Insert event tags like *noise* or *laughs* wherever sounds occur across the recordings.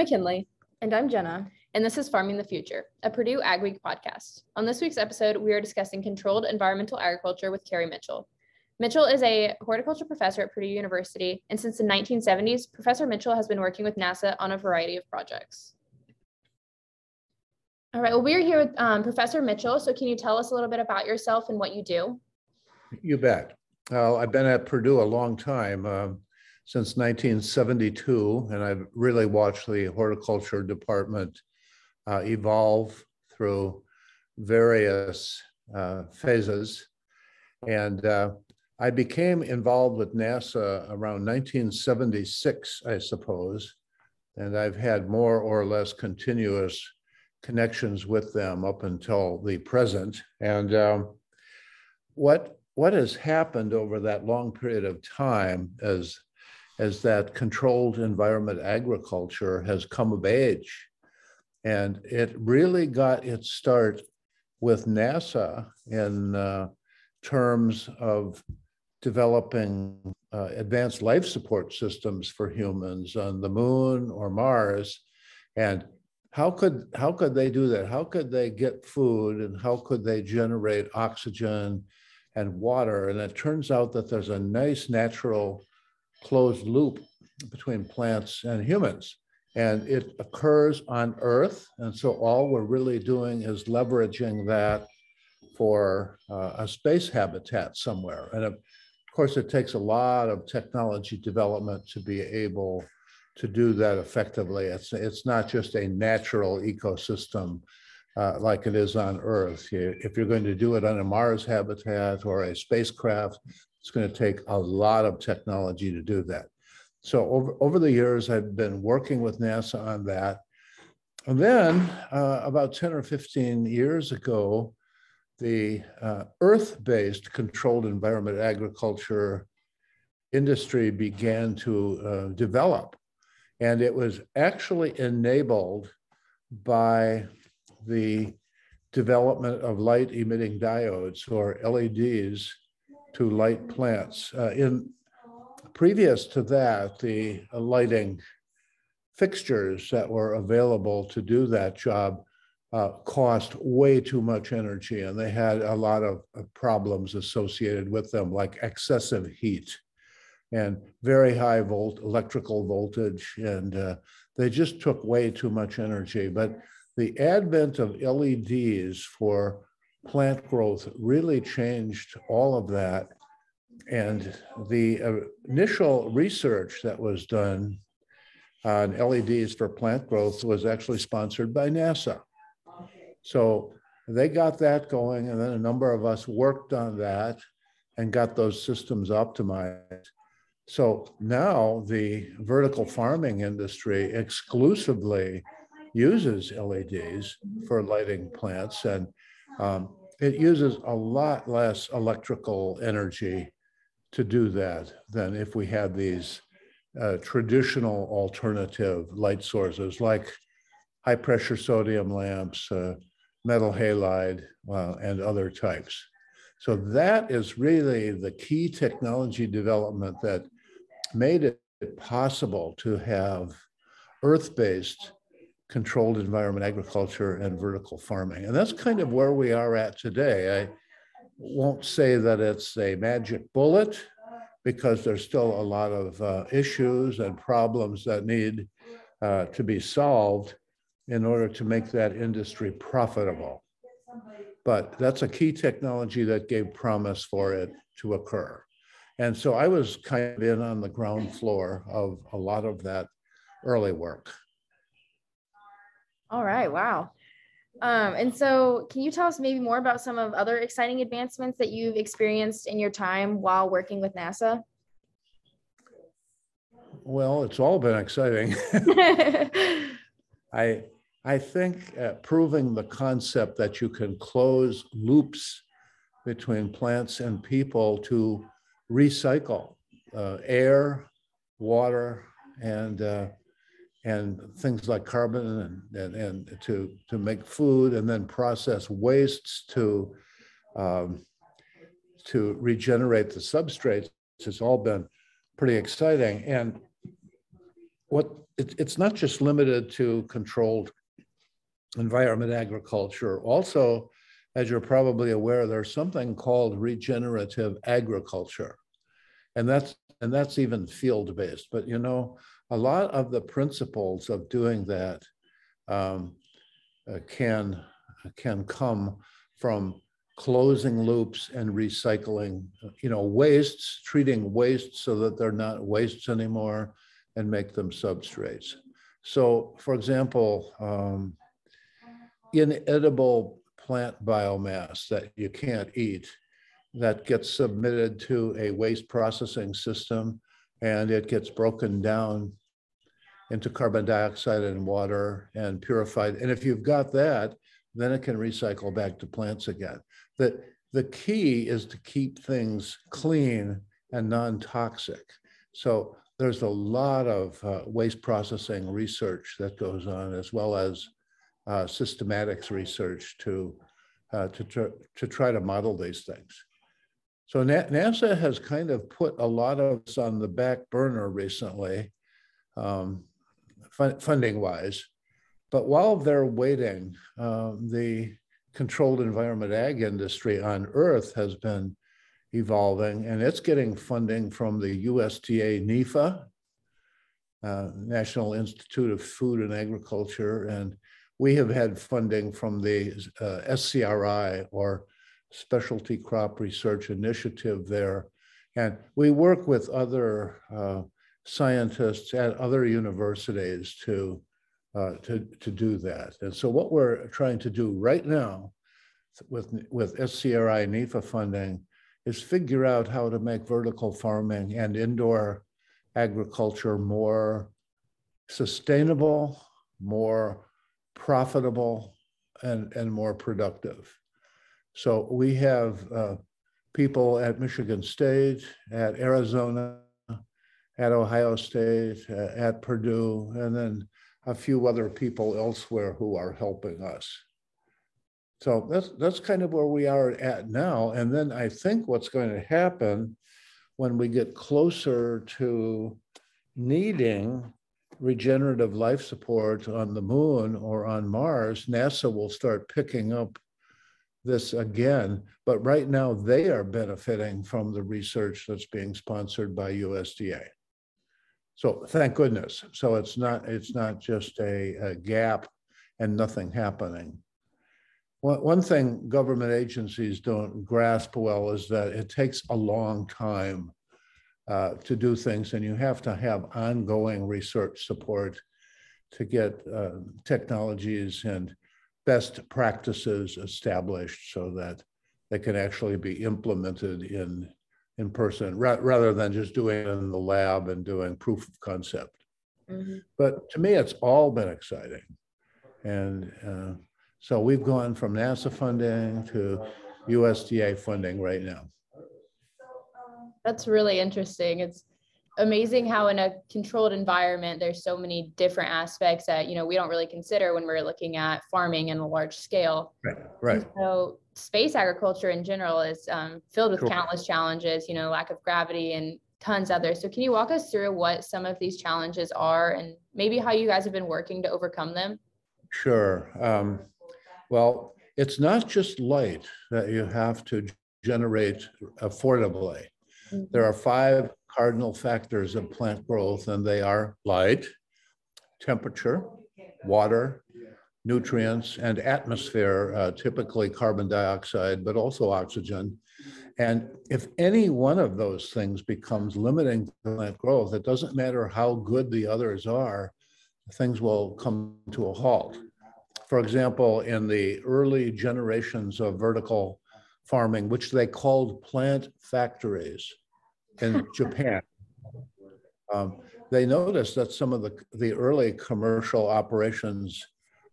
McKinley. And I'm Jenna. And this is Farming the Future, a Purdue Ag Week podcast. On this week's episode, we are discussing controlled environmental agriculture with Cary Mitchell. Mitchell is a horticulture professor at Purdue University, and since the 1970s, Professor Mitchell has been working with NASA on a variety of projects. All right, well, we're here with um, Professor Mitchell. So, can you tell us a little bit about yourself and what you do? You bet. Uh, I've been at Purdue a long time, uh, since 1972, and I've really watched the horticulture department uh, evolve through various uh, phases. And uh, I became involved with NASA around 1976, I suppose, and I've had more or less continuous connections with them up until the present. And um, what what has happened over that long period of time as as that controlled environment agriculture has come of age, and it really got its start with NASA in uh, terms of developing uh, advanced life support systems for humans on the moon or Mars. And how could how could they do that? How could they get food and how could they generate oxygen and water? And it turns out that there's a nice natural closed loop between plants and humans. And it occurs on Earth. And so all we're really doing is leveraging that for uh, a space habitat somewhere. And of course, it takes a lot of technology development to be able to do that effectively. It's, it's not just a natural ecosystem uh, like it is on Earth. If you're going to do it on a Mars habitat or a spacecraft, it's going to take a lot of technology to do that. So over, over the years, I've been working with NASA on that. And then uh, about 10 or 15 years ago, the uh, earth-based controlled environment agriculture industry began to uh, develop. And it was actually enabled by the development of light emitting diodes or LEDs to light plants. Uh, in previous to that, the lighting fixtures that were available to do that job uh, cost way too much energy and they had a lot of problems associated with them like excessive heat and very high volt electrical voltage, and uh, they just took way too much energy. But the advent of LEDs for plant growth really changed all of that. And the uh, initial research that was done on LEDs for plant growth was actually sponsored by NASA. So they got that going, and then a number of us worked on that and got those systems optimized. So now the vertical farming industry exclusively uses LEDs for lighting plants, and um, it uses a lot less electrical energy to do that than if we had these uh, traditional alternative light sources like high pressure sodium lamps, uh, metal halide, uh, and other types. So that is really the key technology development that made it possible to have earth-based controlled environment agriculture and vertical farming. And that's kind of where we are at today. I won't say that it's a magic bullet because there's still a lot of uh, issues and problems that need uh, to be solved in order to make that industry profitable. But that's a key technology that gave promise for it to occur. And so I was kind of in on the ground floor of a lot of that early work. All right, wow. Um, and so, can you tell us maybe more about some of other exciting advancements that you've experienced in your time while working with NASA? Well, it's all been exciting. *laughs* I I think uh, proving the concept that you can close loops between plants and people to recycle uh, air, water, and uh, and things like carbon and, and, and to, to make food and then process wastes to, um, to regenerate the substrates has all been pretty exciting. And what it, it's not just limited to controlled environment agriculture. Also, as you're probably aware, there's something called regenerative agriculture. And that's and that's even field-based. But you know, a lot of the principles of doing that um, uh, can can come from closing loops and recycling, you know, wastes, treating wastes so that they're not wastes anymore and make them substrates. So for example, um, inedible plant biomass that you can't eat that gets submitted to a waste processing system and it gets broken down into carbon dioxide and water and purified. And if you've got that, then it can recycle back to plants again. The, the key is to keep things clean and non-toxic. So there's a lot of uh, waste processing research that goes on as well as uh, systematics research to, uh, to, tr to try to model these things. So Na NASA has kind of put a lot of us on the back burner recently, um, funding wise. But while they're waiting, um, the controlled environment ag industry on Earth has been evolving and it's getting funding from the USDA NIFA, uh, National Institute of Food and Agriculture, and we have had funding from the uh, SCRI or Specialty Crop Research Initiative there. And we work with other uh, scientists at other universities to uh, to, to do that. And so what we're trying to do right now with, with SCRI NIFA funding is figure out how to make vertical farming and indoor agriculture more sustainable, more profitable, and, and more productive. So we have uh, people at Michigan State, at Arizona, at Ohio State, uh, at Purdue, and then a few other people elsewhere who are helping us. So that's that's kind of where we are at now. And then I think what's going to happen when we get closer to needing regenerative life support on the moon or on Mars, NASA will start picking up this again. But right now, they are benefiting from the research that's being sponsored by USDA. So thank goodness. So it's not it's not just a, a gap and nothing happening. One, thing government agencies don't grasp well is that it takes a long time uh, to do things, and you have to have ongoing research support to get uh, technologies and best practices established so that they can actually be implemented in in person ra- rather than just doing it in the lab and doing proof of concept. Mm-hmm. But to me, it's all been exciting. And uh, so we've gone from NASA funding to USDA funding right now. That's really interesting. It's amazing how in a controlled environment there's so many different aspects that you know we don't really consider when we're looking at farming in a large scale right right and so space agriculture in general is um, filled with countless challenges you know lack of gravity and tons others. So can you walk us through what some of these challenges are and maybe how you guys have been working to overcome them? Sure. Um, well it's not just light that you have to generate affordably. Mm-hmm. there are five cardinal factors of plant growth, and they are light, temperature, water, nutrients, and atmosphere, uh, typically carbon dioxide, but also oxygen. And if any one of those things becomes limiting plant growth, it doesn't matter how good the others are, things will come to a halt. For example, in the early generations of vertical farming, which they called plant factories, in *laughs* Japan. Um, they noticed that some of the, the early commercial operations,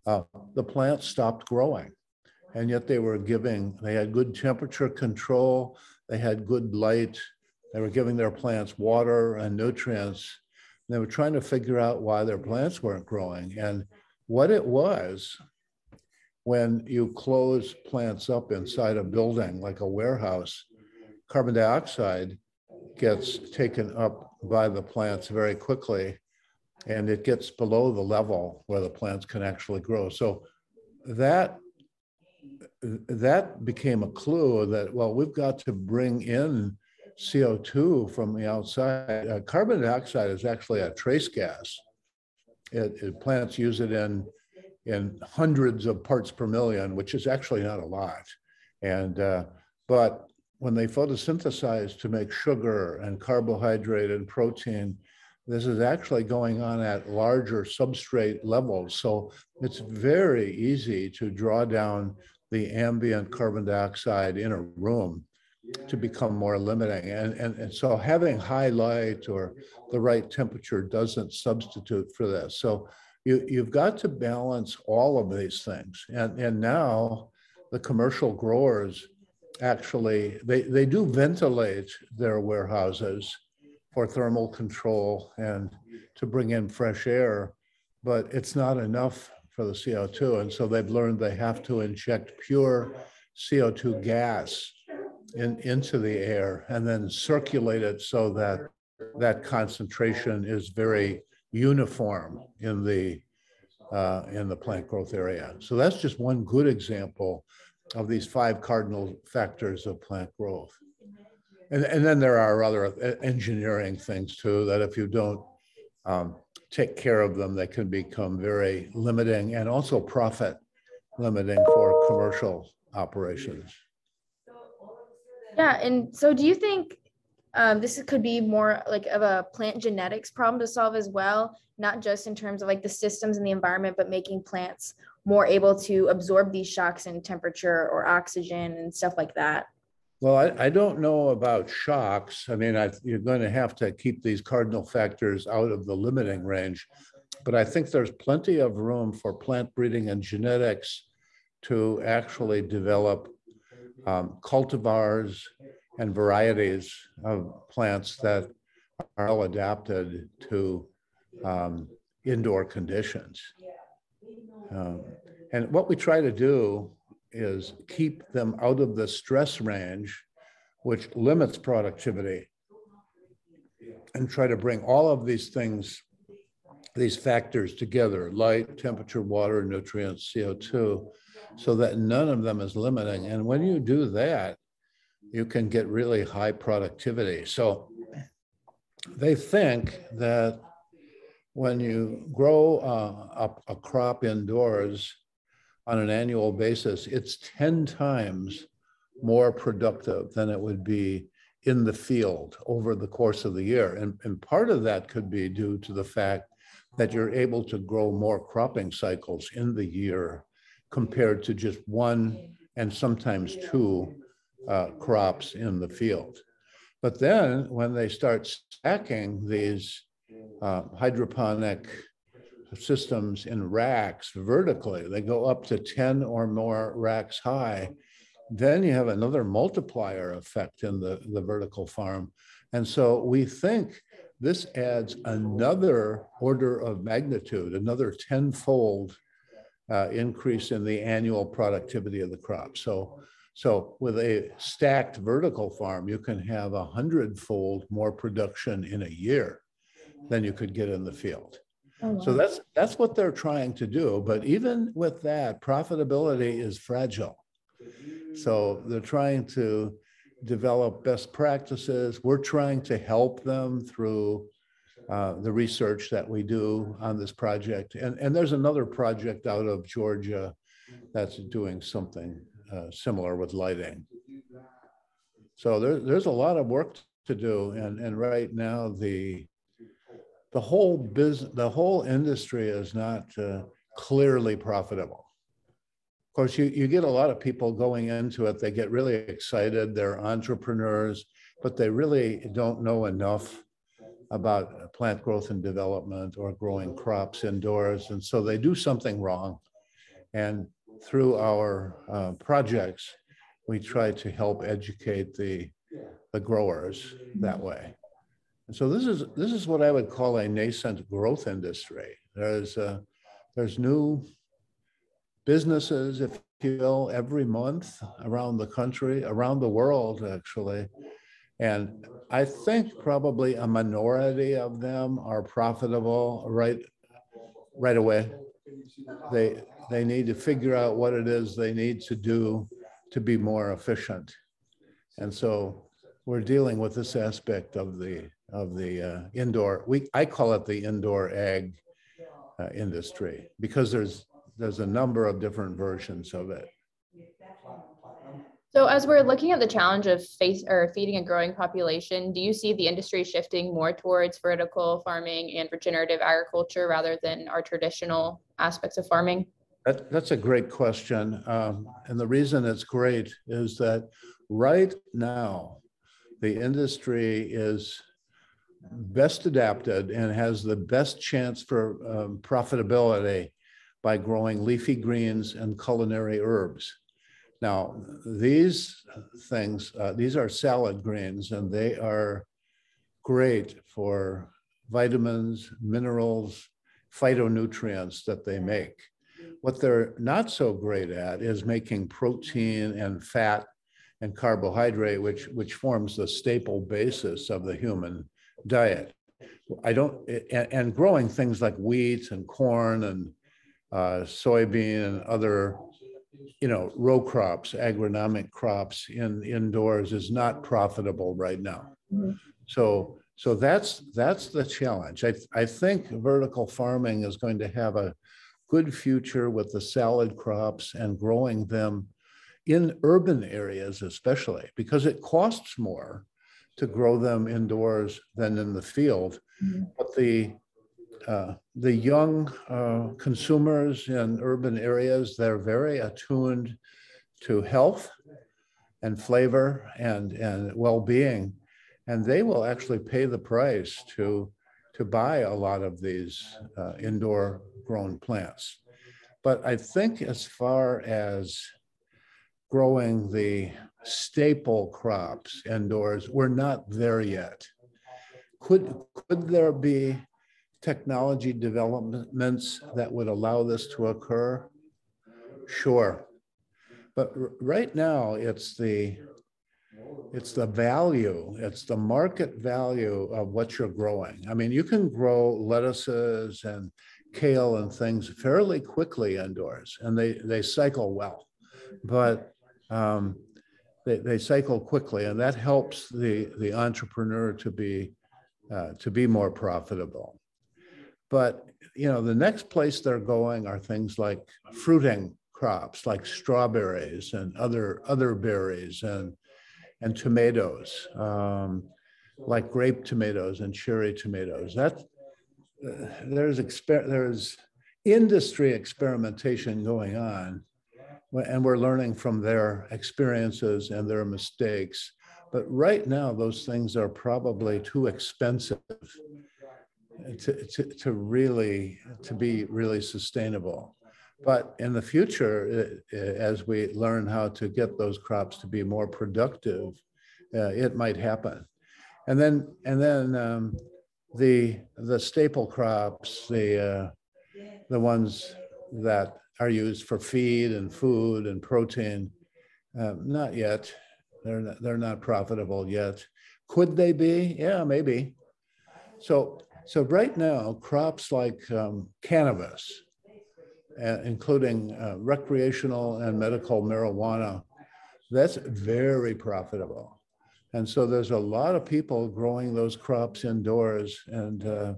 uh, the plants stopped growing. And yet they were giving, they had good temperature control, they had good light, they were giving their plants water and nutrients. And they were trying to figure out why their plants weren't growing. And what it was, when you close plants up inside a building like a warehouse, carbon dioxide gets taken up by the plants very quickly and it gets below the level where the plants can actually grow. So that that became a clue that well, we've got to bring in CO2 from the outside. Uh, carbon dioxide is actually a trace gas. It, it, plants use it in in hundreds of parts per million, which is actually not a lot. And uh, but when they photosynthesize to make sugar and carbohydrate and protein, this is actually going on at larger substrate levels. So it's very easy to draw down the ambient carbon dioxide in a room to become more limiting. And, and, and so having high light or the right temperature doesn't substitute for this. So you, you've got to balance all of these things. And, and now the commercial growers actually, they, they do ventilate their warehouses for thermal control and to bring in fresh air, but it's not enough for the CO2. And so they've learned they have to inject pure CO2 gas in, into the air and then circulate it so that that concentration is very uniform in the uh, in the plant growth area. So that's just one good example of these five cardinal factors of plant growth. And, and then there are other engineering things too that if you don't um, take care of them, they can become very limiting and also profit limiting for commercial operations. Yeah, and so do you think um, this could be more like of a plant genetics problem to solve as well, not just in terms of like the systems and the environment, but making plants more able to absorb these shocks in temperature or oxygen and stuff like that? Well, I, I don't know about shocks. I mean, I, you're going to have to keep these cardinal factors out of the limiting range, but I think there's plenty of room for plant breeding and genetics to actually develop um, cultivars and varieties of plants that are all adapted to um, indoor conditions. Um, and what we try to do is keep them out of the stress range, which limits productivity, and try to bring all of these things, these factors together light, temperature, water, nutrients, CO2 so that none of them is limiting. And when you do that, you can get really high productivity. So they think that when you grow uh, a, a crop indoors on an annual basis, it's 10 times more productive than it would be in the field over the course of the year. And, and part of that could be due to the fact that you're able to grow more cropping cycles in the year compared to just one and sometimes two uh, crops in the field. But then when they start stacking these uh, hydroponic systems in racks vertically, they go up to 10 or more racks high, then you have another multiplier effect in the, the vertical farm. And so we think this adds another order of magnitude, another tenfold uh, increase in the annual productivity of the crop. So, so with a stacked vertical farm, you can have a hundredfold more production in a year than you could get in the field. Oh, wow. So that's that's what they're trying to do. But even with that, profitability is fragile. So they're trying to develop best practices. We're trying to help them through uh, the research that we do on this project. And, and there's another project out of Georgia that's doing something uh, similar with lighting. So there, there's a lot of work to do. And, and right now, the, the whole business, the whole industry is not uh, clearly profitable. Of course, you, you get a lot of people going into it. They get really excited. They're entrepreneurs, but they really don't know enough about plant growth and development or growing crops indoors. And so they do something wrong. And through our uh, projects, we try to help educate the, the growers that way. And so this is this is what I would call a nascent growth industry. There's uh, there's new businesses, if you will, every month around the country, around the world, actually, and I think probably a minority of them are profitable right, right away. They, they need to figure out what it is they need to do to be more efficient. And so we're dealing with this aspect of the, of the uh, indoor, we, I call it the indoor ag uh, industry because there's, there's a number of different versions of it. So as we're looking at the challenge of face or feeding a growing population, do you see the industry shifting more towards vertical farming and regenerative agriculture rather than our traditional aspects of farming? That, that's a great question. Um, and the reason it's great is that right now, the industry is best adapted and has the best chance for um, profitability by growing leafy greens and culinary herbs. Now, these things, uh, these are salad greens and they are great for vitamins, minerals, phytonutrients that they make. What they're not so great at is making protein and fat and carbohydrate, which, which forms the staple basis of the human diet. I don't, and, and growing things like wheat and corn and uh, soybean and other you know, row crops, agronomic crops in indoors is not profitable right now. Mm-hmm. So, so that's that's the challenge. I, I think vertical farming is going to have a good future with the salad crops and growing them in urban areas, especially because it costs more to grow them indoors than in the field. Mm-hmm. But the uh, the young uh, consumers in urban areas, they're very attuned to health and flavor and, and well-being. And they will actually pay the price to, to buy a lot of these uh, indoor grown plants. But I think as far as growing the staple crops indoors, we're not there yet. Could, could there be technology developments that would allow this to occur? Sure. But right now, it's the it's the value, it's the market value of what you're growing. I mean, you can grow lettuces and kale and things fairly quickly indoors, and they they cycle well, but um, they, they cycle quickly, and that helps the the entrepreneur to be uh, to be more profitable. But you know, the next place they're going are things like fruiting crops, like strawberries and other other berries and and tomatoes, um, like grape tomatoes and cherry tomatoes. That uh, there's exper- there's industry experimentation going on, and we're learning from their experiences and their mistakes. But right now, those things are probably too expensive to, to, to really to be really sustainable but in the future as we learn how to get those crops to be more productive uh, it might happen and then and then um, the the staple crops the uh, the ones that are used for feed and food and protein. Uh, not yet. They're not, they're not profitable yet. Could they be? Yeah maybe. So so right now, crops like um, cannabis, uh, including uh, recreational and medical marijuana, that's very profitable. And so there's a lot of people growing those crops indoors and uh,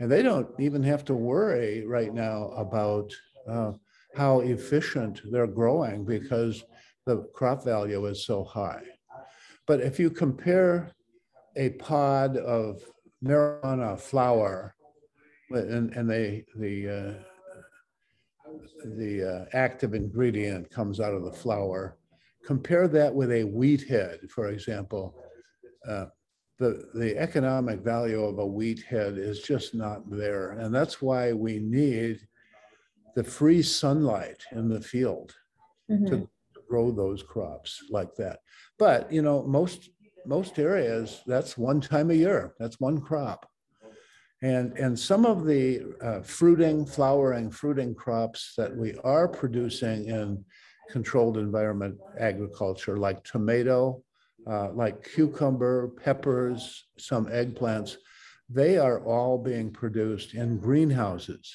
and they don't even have to worry right now about uh, how efficient they're growing because the crop value is so high. But if you compare a pod of marijuana flower, and, and they, the, uh, the uh, active ingredient comes out of the flower. Compare that with a wheat head, for example. Uh, the, the economic value of a wheat head is just not there. And that's why we need the free sunlight in the field mm-hmm. to grow those crops like that. But, you know, most most areas, that's one time a year. That's one crop. And, and some of the uh, fruiting, flowering, fruiting crops that we are producing in controlled environment agriculture, like tomato, uh, like cucumber, peppers, some eggplants, they are all being produced in greenhouses.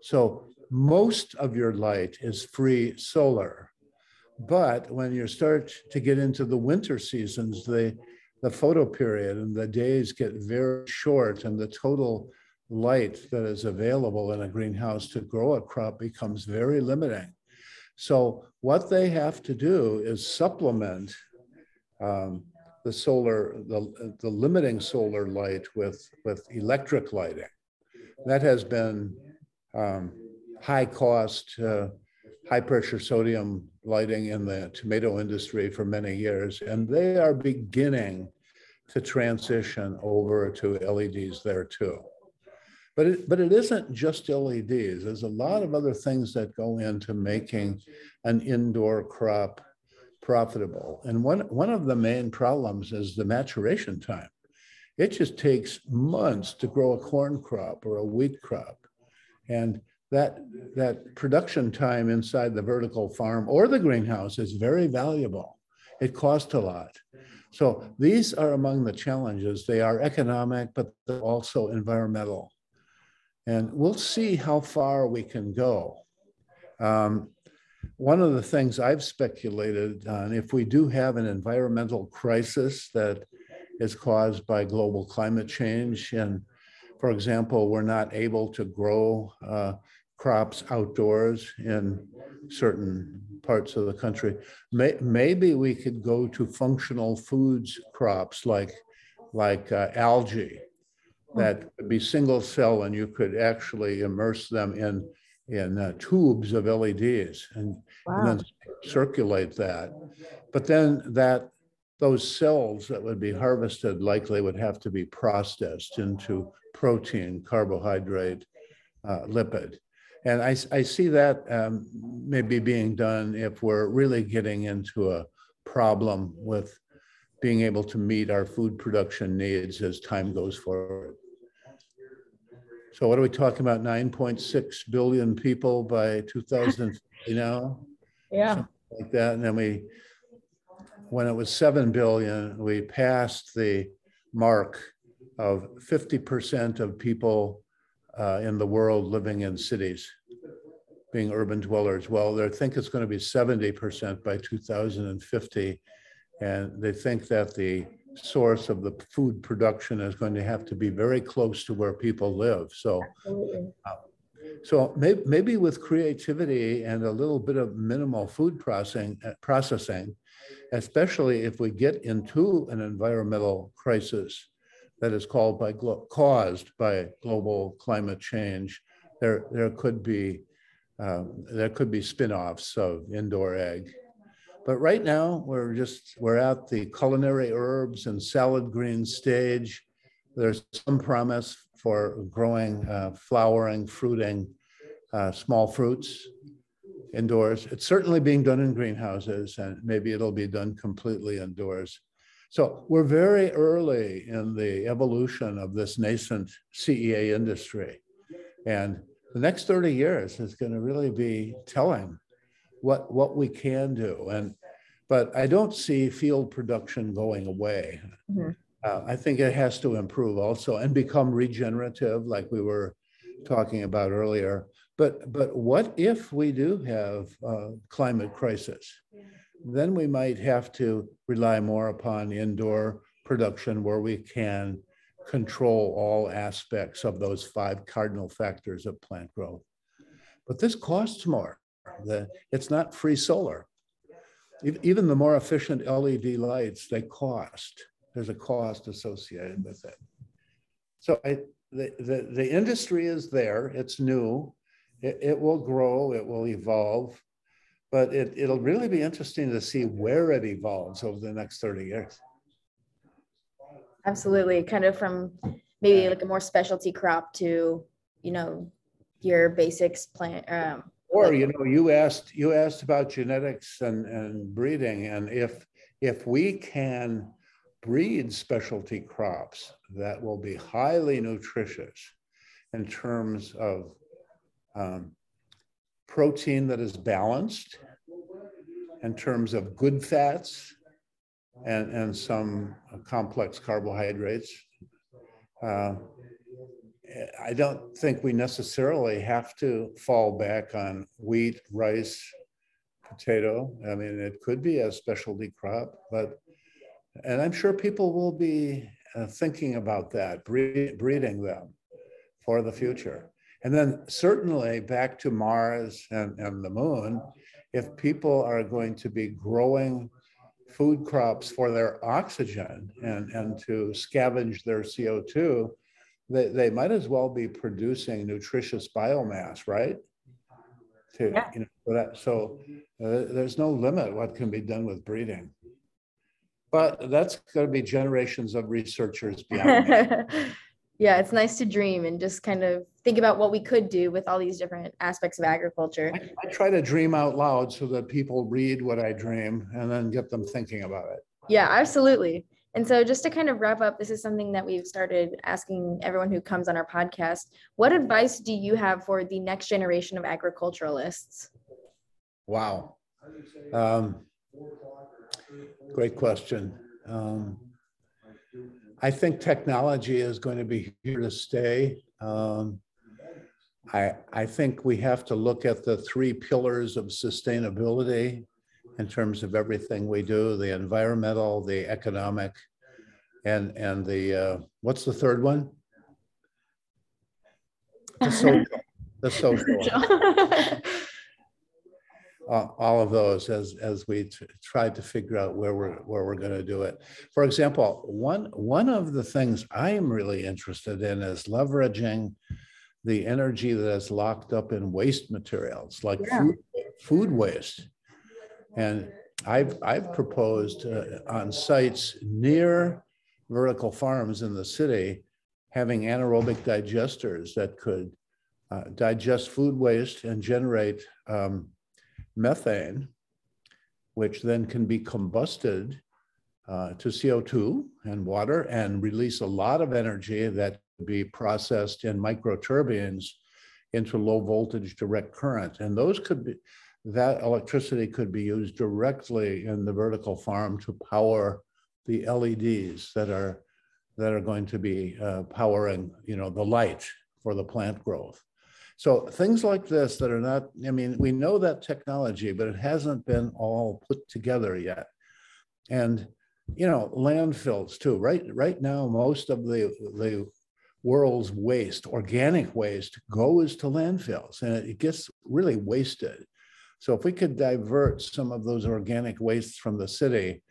So most of your light is free solar. But when you start to get into the winter seasons, the, the photo period and the days get very short and the total light that is available in a greenhouse to grow a crop becomes very limiting. So what they have to do is supplement um, the solar, the, the limiting solar light with, with electric lighting. That has been um, high cost, uh, high pressure sodium lighting in the tomato industry for many years, and they are beginning to transition over to LEDs there too. But it, but it isn't just LEDs. There's a lot of other things that go into making an indoor crop profitable. And one, one of the main problems is the maturation time. It just takes months to grow a corn crop or a wheat crop. And that, that production time inside the vertical farm or the greenhouse is very valuable. It costs a lot. So these are among the challenges. They are economic, but they're also environmental. And we'll see how far we can go. Um, one of the things I've speculated on, if we do have an environmental crisis that is caused by global climate change, and for example, we're not able to grow uh, crops outdoors in certain parts of the country, may, maybe we could go to functional foods crops like, like uh, algae that could be single cell and you could actually immerse them in in uh, tubes of LEDs and, wow. and, then circulate that. But then that those cells that would be harvested likely would have to be processed into protein, carbohydrate, uh, lipid. And I, I see that um, maybe being done if we're really getting into a problem with being able to meet our food production needs as time goes forward. So what are we talking about? 9.6 billion people by 2000, you know? *laughs* Yeah. Something like that. And then we, when it was 7 billion, we passed the mark of 50% of people uh, in the world living in cities, being urban dwellers. Well, they think it's going to be 70% by 2050. And they think that the source of the food production is going to have to be very close to where people live. So, uh, so maybe, maybe with creativity and a little bit of minimal food processing, uh, processing, especially if we get into an environmental crisis that is called by caused by global climate change, there there could be um, there could be spin-offs of indoor ag. But right now, we're just, we're at the culinary herbs and salad green stage. There's some promise for growing, uh, flowering, fruiting uh, small fruits indoors. It's certainly being done in greenhouses and maybe it'll be done completely indoors. So we're very early in the evolution of this nascent CEA industry. And the next 30 years is going to really be telling what what we can do. And but I don't see field production going away. Mm-hmm. Uh, I think it has to improve also and become regenerative, like we were talking about earlier. But but what if we do have a climate crisis? Then we might have to rely more upon indoor production where we can control all aspects of those five cardinal factors of plant growth. But this costs more. The, it's not free solar. Even the more efficient LED lights, they cost. There's a cost associated with it. So I, the, the, the industry is there, it's new, it, it will grow, it will evolve, but it, it'll really be interesting to see where it evolves over the next 30 years. Absolutely, kind of from maybe like a more specialty crop to, you know, your basics plant, um, or, you know, you asked, you asked about genetics and, and breeding, and if, if we can breed specialty crops that will be highly nutritious in terms of um, protein that is balanced, in terms of good fats, and, and some complex carbohydrates. Uh, I don't think we necessarily have to fall back on wheat, rice, potato. I mean, it could be a specialty crop, but, and I'm sure people will be uh, thinking about that, breed, breeding them for the future. And then certainly back to Mars and, and the moon, if people are going to be growing food crops for their oxygen and, and to scavenge their CO2, they, they might as well be producing nutritious biomass, right? To, Yeah. you know, that, so uh, there's no limit what can be done with breeding. But that's going to be generations of researchers beyond. *laughs* yeah, it's nice to dream and just kind of think about what we could do with all these different aspects of agriculture. I I try to dream out loud so that people read what I dream and then get them thinking about it. Yeah, absolutely. And so, just to kind of wrap up, this is something that we've started asking everyone who comes on our podcast. What advice do you have for the next generation of agriculturalists? Wow. Um, Great question. Um, I think technology is going to be here to stay. Um, I, I think we have to look at the three pillars of sustainability in terms of everything we do, the environmental, the economic, and, and the, uh, what's the third one? The *laughs* social. The social. *laughs* *laughs* uh, all of those as, as we tried to figure out where we're, where we're going to do it. For example, one, one of the things I am really interested in is leveraging the energy that is locked up in waste materials like Yeah. food, food waste. And I've, I've proposed uh, on sites near vertical farms in the city, having anaerobic digesters that could uh, digest food waste and generate um, methane, which then can be combusted uh, to CO2 and water and release a lot of energy that could be processed in microturbines into low voltage direct current. And those could be, that electricity could be used directly in the vertical farm to power the LEDs that are that are going to be uh, powering, you know, the light for the plant growth. So things like this that are not, I mean, we know that technology, but it hasn't been all put together yet. And, you know, landfills too, right? Right now, most of the, the world's waste, organic waste goes to landfills and it gets really wasted. So if we could divert some of those organic wastes from the city,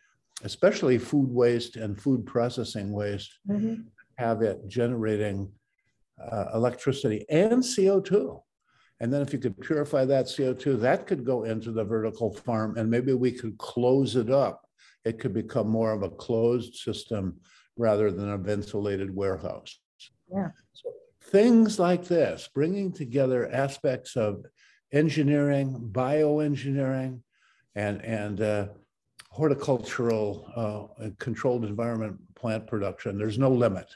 especially food waste and food processing waste, Mhm. have it generating uh, electricity and CO2. And then if you could purify that CO2, that could go into the vertical farm and maybe we could close it up. It could become more of a closed system rather than a ventilated warehouse. Yeah. So Things like this, bringing together aspects of engineering, bioengineering, and, and uh, horticultural uh, controlled environment plant production, there's no limit.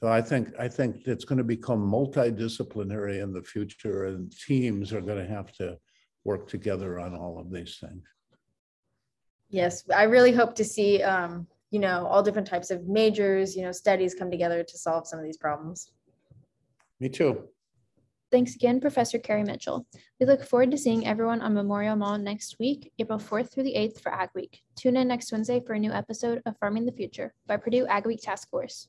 So I think, I think it's going to become multidisciplinary in the future and teams are going to have to work together on all of these things. Yes, I really hope to see, um, you know, all different types of majors, you know, studies come together to solve some of these problems. Me too. Thanks again, Professor Cary Mitchell. We look forward to seeing everyone on Memorial Mall next week, April 4th through the 8th for Ag Week. Tune in next Wednesday for a new episode of Farming the Future by Purdue Ag Week Task Force.